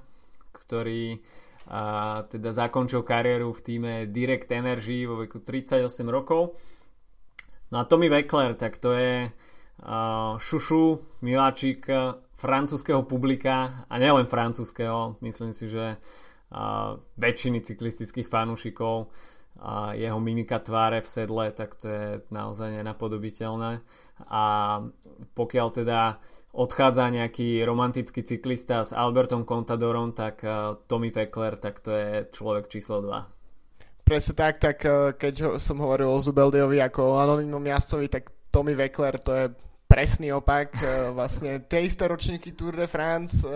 ktorý uh, teda zakončil kariéru v týme Direct Energy vo veku 38 rokov. No a Tommy Weckler, tak to je uh, šušu, miláčik francúzského publika a nielen francúzského, myslím si, že uh, väčšiny cyklistických fanúšikov a jeho mimika tváre v sedle, tak to je naozaj nenapodobiteľné. A pokiaľ teda odchádza nejaký romantický cyklista s Albertom Contadorom, tak Tommy Feckler, tak to je človek číslo 2. Presne tak, tak keď som hovoril o Zubeldiovi ako o anonimnom jazdcovi, tak Tommy Weckler to je presný opak. Vlastne tie isté ročníky Tour de France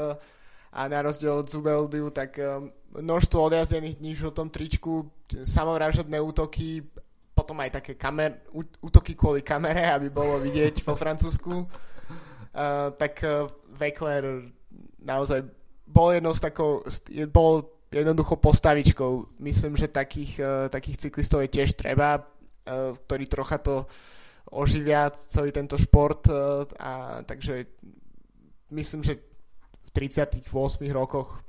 a na rozdiel od Zubeldiu, tak množstvo odjazdených dní v žltom tričku, samovražedné útoky, potom aj také kamer, útoky kvôli kamere, aby bolo vidieť po Francúzsku. Uh, tak uh, Weckler naozaj bol jednou z takou, bol jednoducho postavičkou. Myslím, že takých, uh, takých cyklistov je tiež treba, uh, ktorí trocha to oživia celý tento šport uh, a takže myslím, že 38 rokoch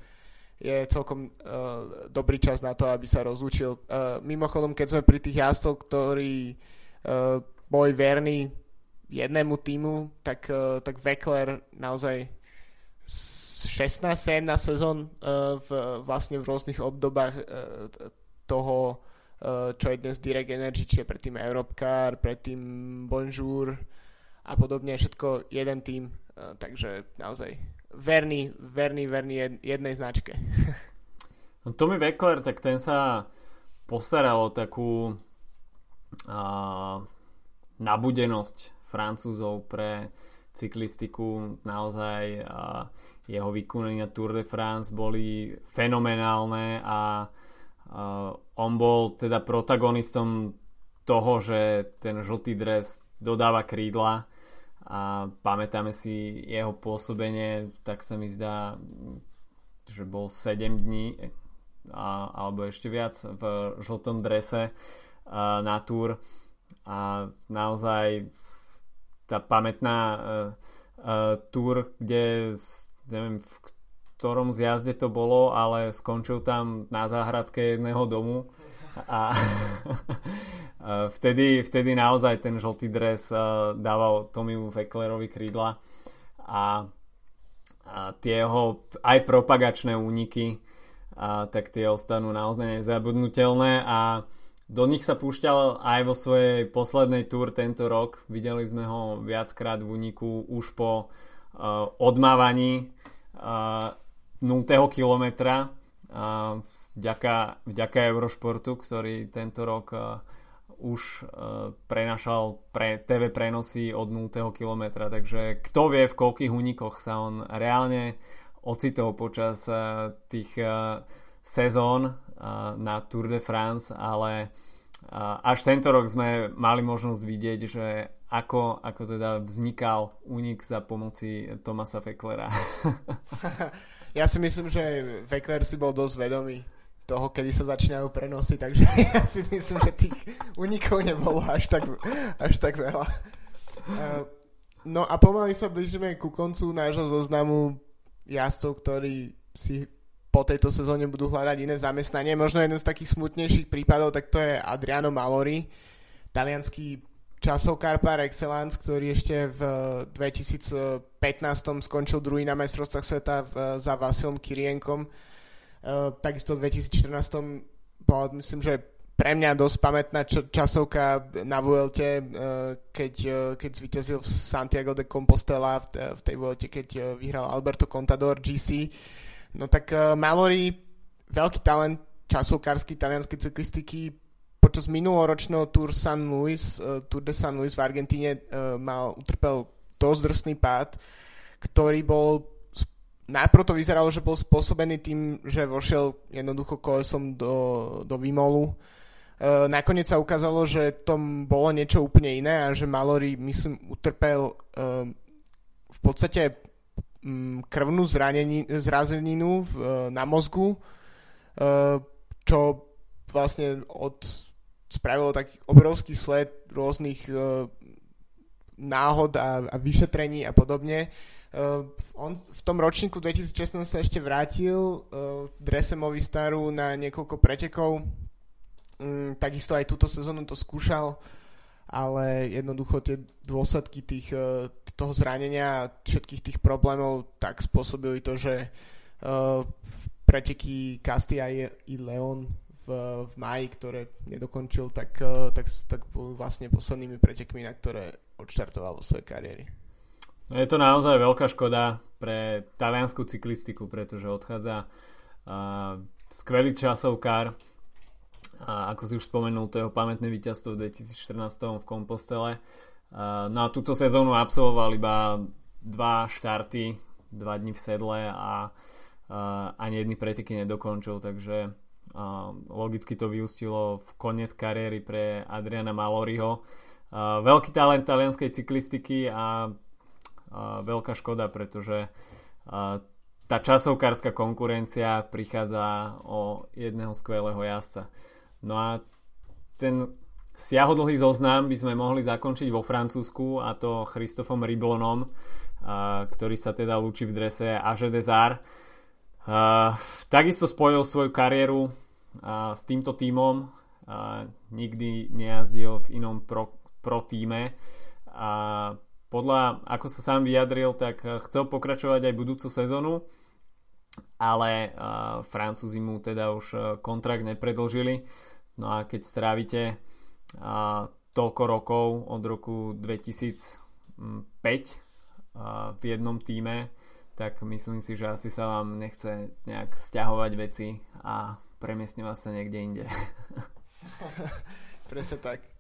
je celkom uh, dobrý čas na to, aby sa rozlúčil. Uh, mimochodom, keď sme pri tých jazdcov, ktorí uh, boli verní jednému týmu, tak, uh, tak Weckler naozaj 16-17 sezón uh, v, vlastne v rôznych obdobách uh, toho, uh, čo je dnes Direct Energy, čiže predtým Europcar, predtým Bonjour a podobne, všetko jeden tým, uh, takže naozaj verný, verný, verný jednej značke. No, Tommy Weckler, tak ten sa postaral o takú a, nabudenosť Francúzov pre cyklistiku. Naozaj a, jeho výkony na Tour de France boli fenomenálne a, a on bol teda protagonistom toho, že ten žltý dres dodáva krídla a pamätáme si jeho pôsobenie, tak sa mi zdá, že bol 7 dní a, alebo ešte viac v žltom drese a, na túr. A naozaj tá pamätná uh, uh, túr, kde neviem v ktorom zjazde to bolo, ale skončil tam na záhradke jedného domu a vtedy, vtedy naozaj ten žltý dres dával Tomiu Feklerovi krídla a, a tie jeho aj propagačné úniky a, tak tie ostanú naozaj nezabudnutelné a do nich sa púšťal aj vo svojej poslednej túr tento rok. Videli sme ho viackrát v úniku už po uh, odmávaní uh, 0. kilometra. Uh, vďaka, vďaka Eurošportu, ktorý tento rok uh, už uh, prenašal pre TV prenosy od 0. kilometra, takže kto vie v koľkých únikoch sa on reálne ocitol počas uh, tých sezón na Tour de France, ale až tento rok sme mali možnosť vidieť, že ako, ako teda vznikal únik za pomoci Tomasa Fecklera. ja si myslím, že Feckler si bol dosť vedomý toho, kedy sa začínajú prenosy, takže ja si myslím, že tých unikov nebolo až tak, až tak veľa. Uh, no a pomaly sa blížime ku koncu nášho zoznamu jazdcov, ktorí si po tejto sezóne budú hľadať iné zamestnanie. Možno jeden z takých smutnejších prípadov, tak to je Adriano Malori, talianský časovkár par excellence, ktorý ešte v 2015 skončil druhý na mestrovstvách sveta za Vasilom Kirienkom takisto v 2014 bola, myslím, že pre mňa dosť pamätná časovka na Vuelte, uh, keď, uh, keď zvíťazil Santiago de Compostela v tej Vuelte, keď vyhral Alberto Contador GC. No tak Mallory, veľký talent časovkársky talianskej cyklistiky, počas minuloročného Tour San Luis, Tour de San Luis v Argentíne mal, utrpel dosť drsný pád, ktorý bol najprv to vyzeralo, že bol spôsobený tým, že vošiel jednoducho kolesom do, do Vimolu. E, nakoniec sa ukázalo, že to bolo niečo úplne iné a že Mallory, myslím, utrpel e, v podstate m, krvnú zranení, zrazeninu v, e, na mozgu, e, čo vlastne od, spravilo taký obrovský sled rôznych e, náhod a, a vyšetrení a podobne Uh, on v tom ročníku 2016 sa ešte vrátil uh, drese Movistaru na niekoľko pretekov. Um, takisto aj túto sezónu to skúšal, ale jednoducho tie dôsledky tých, uh, toho zranenia a všetkých tých problémov tak spôsobili to, že uh, preteky Castia i Leon v v máji, ktoré nedokončil, tak, uh, tak, tak bol vlastne poslednými pretekmi, na ktoré odštartoval vo svojej kariéry. No je to naozaj veľká škoda pre taliansku cyklistiku, pretože odchádza uh, skvelý časovkár, a ako si už spomenul, to jeho pamätné víťazstvo v 2014 v Kompostele. Uh, no túto sezónu absolvoval iba dva štarty, dva dní v sedle a uh, ani jedný preteky nedokončil, takže uh, logicky to vyústilo v koniec kariéry pre Adriana Maloriho. Uh, veľký talent talianskej cyklistiky a veľká škoda, pretože tá časovkárska konkurencia prichádza o jedného skvelého jazdca. No a ten siahodlhý zoznam by sme mohli zakončiť vo Francúzsku a to Christofom Riblonom, ktorý sa teda lúči v drese Age Desar. Takisto spojil svoju kariéru s týmto tímom, nikdy nejazdil v inom pro, pro týme a podľa, ako sa sám vyjadril, tak eh, chcel pokračovať aj budúcu sezónu, ale uh, Francúzi mu teda už uh, kontrakt nepredlžili. No a keď strávite uh, toľko rokov od roku 2005 uh, v jednom týme, tak myslím si, že asi sa vám nechce nejak stiahovať veci a premiestňovať sa niekde inde. Presne tak.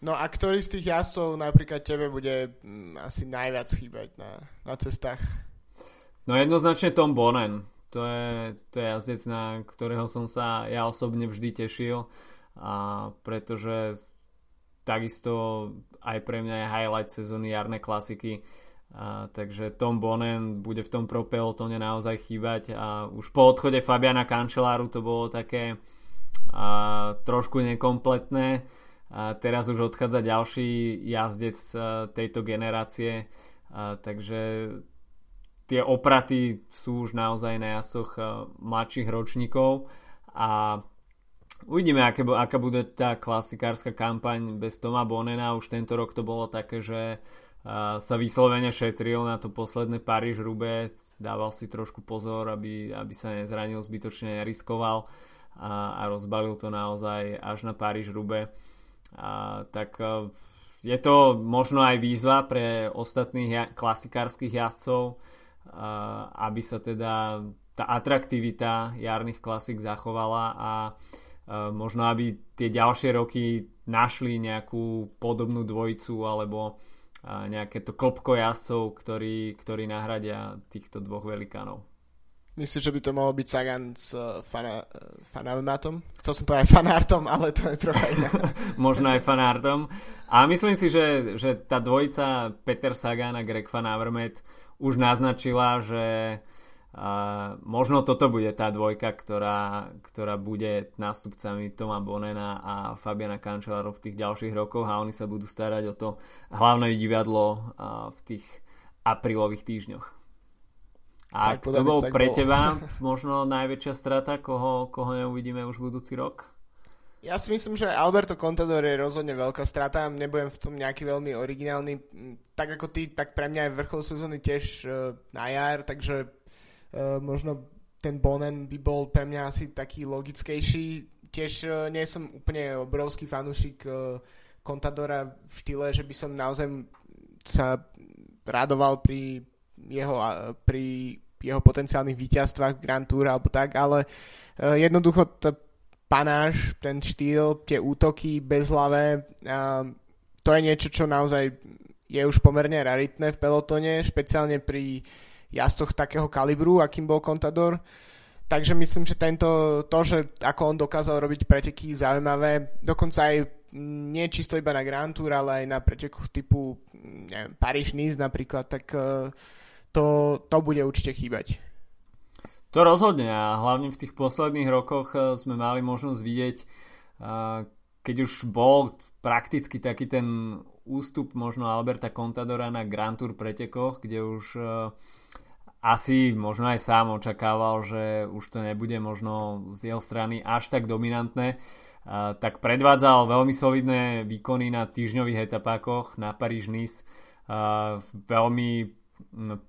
No a ktorý z tých jazdcov napríklad tebe bude mm, asi najviac chýbať na, na cestách? No jednoznačne Tom Bonen. To je, to je jazdec, na ktorého som sa ja osobne vždy tešil, a pretože takisto aj pre mňa je highlight sezóny jarné klasiky. A, takže Tom Bonen bude v tom pro naozaj chýbať a už po odchode Fabiana Kančeláru to bolo také a, trošku nekompletné teraz už odchádza ďalší jazdec e, tejto generácie, a takže tie opraty sú už naozaj na jasoch e, mladších ročníkov. A uvidíme, aké, aká bude tá klasikárska kampaň bez Toma Bonena. Už tento rok to bolo také, že e, sa vyslovene šetril na to posledné Paríž Rube, dával si trošku pozor, aby, aby sa nezranil, zbytočne neriskoval a, a rozbalil to naozaj až na Paríž Rube tak e, je to možno aj výzva pre ostatných klasikárskych jazdcov, a, aby sa teda tá atraktivita jarných klasik zachovala a, e, možno aby tie ďalšie roky našli nejakú podobnú dvojicu alebo e, nejaké to klopko jazdcov, ktorí, ktorí nahradia týchto dvoch velikánov. Myslíš, že by to mohol byť Sagan s uh, fana, uh, fanaumatom? Chcel som povedať fanartom, ale to je trocha iné. Možno aj fanartom. A myslím si, že, že tá dvojica Peter Sagan a Greg Van Avermaet už naznačila, že uh, možno toto bude tá dvojka, ktorá, ktorá bude nástupcami Toma Bonena a Fabiana Cancellara v tých ďalších rokoch a oni sa budú starať o to hlavné divadlo uh, v tých aprílových týždňoch. A tak, to bol pre bol. teba možno najväčšia strata, koho, koho neuvidíme už budúci rok? Ja si myslím, že Alberto Contador je rozhodne veľká strata, nebudem v tom nejaký veľmi originálny, tak ako ty, tak pre mňa je vrchol sezóny tiež uh, na jar, takže uh, možno ten Bonen by bol pre mňa asi taký logickejší. Tiež uh, nie som úplne obrovský fanúšik uh, Contadora v štýle, že by som naozaj sa radoval pri jeho, pri jeho potenciálnych víťazstvách Grand Tour alebo tak, ale e, jednoducho to panáš, ten štýl, tie útoky bez hlave, to je niečo, čo naozaj je už pomerne raritné v pelotone, špeciálne pri jazdcoch takého kalibru, akým bol Contador. Takže myslím, že tento, to, že ako on dokázal robiť preteky zaujímavé, dokonca aj nie čisto iba na Grand Tour, ale aj na pretekoch typu neviem, Paríž-Nice napríklad, tak uh, to, to bude určite chýbať. To rozhodne a hlavne v tých posledných rokoch eh, sme mali možnosť vidieť, eh, keď už bol prakticky taký ten ústup možno Alberta Contadora na Grand Tour pretekoch, kde už eh, asi možno aj sám očakával, že už to nebude možno z jeho strany až tak dominantné, tak predvádzal veľmi solidné výkony na týždňových etapákoch na Paríž-Nice. Veľmi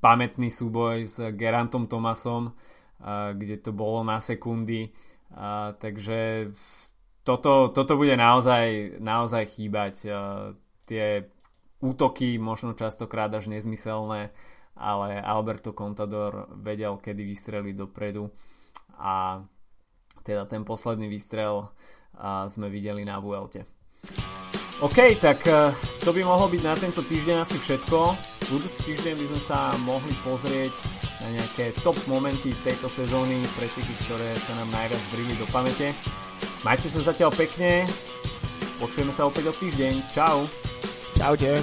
pamätný súboj s Gerantom Tomasom, kde to bolo na sekundy. Takže toto, toto bude naozaj, naozaj chýbať. Tie útoky možno častokrát až nezmyselné, ale Alberto Contador vedel, kedy vystreliť dopredu a teda ten posledný výstrel sme videli na Vuelte. OK, tak e, to by mohlo byť na tento týždeň asi všetko. Budúci týždeň by sme sa mohli pozrieť na nejaké top momenty tejto sezóny, preteky, ktoré sa nám najviac vrili do pamäte. Majte sa zatiaľ pekne, počujeme sa opäť o týždeň. Čau. Čaute.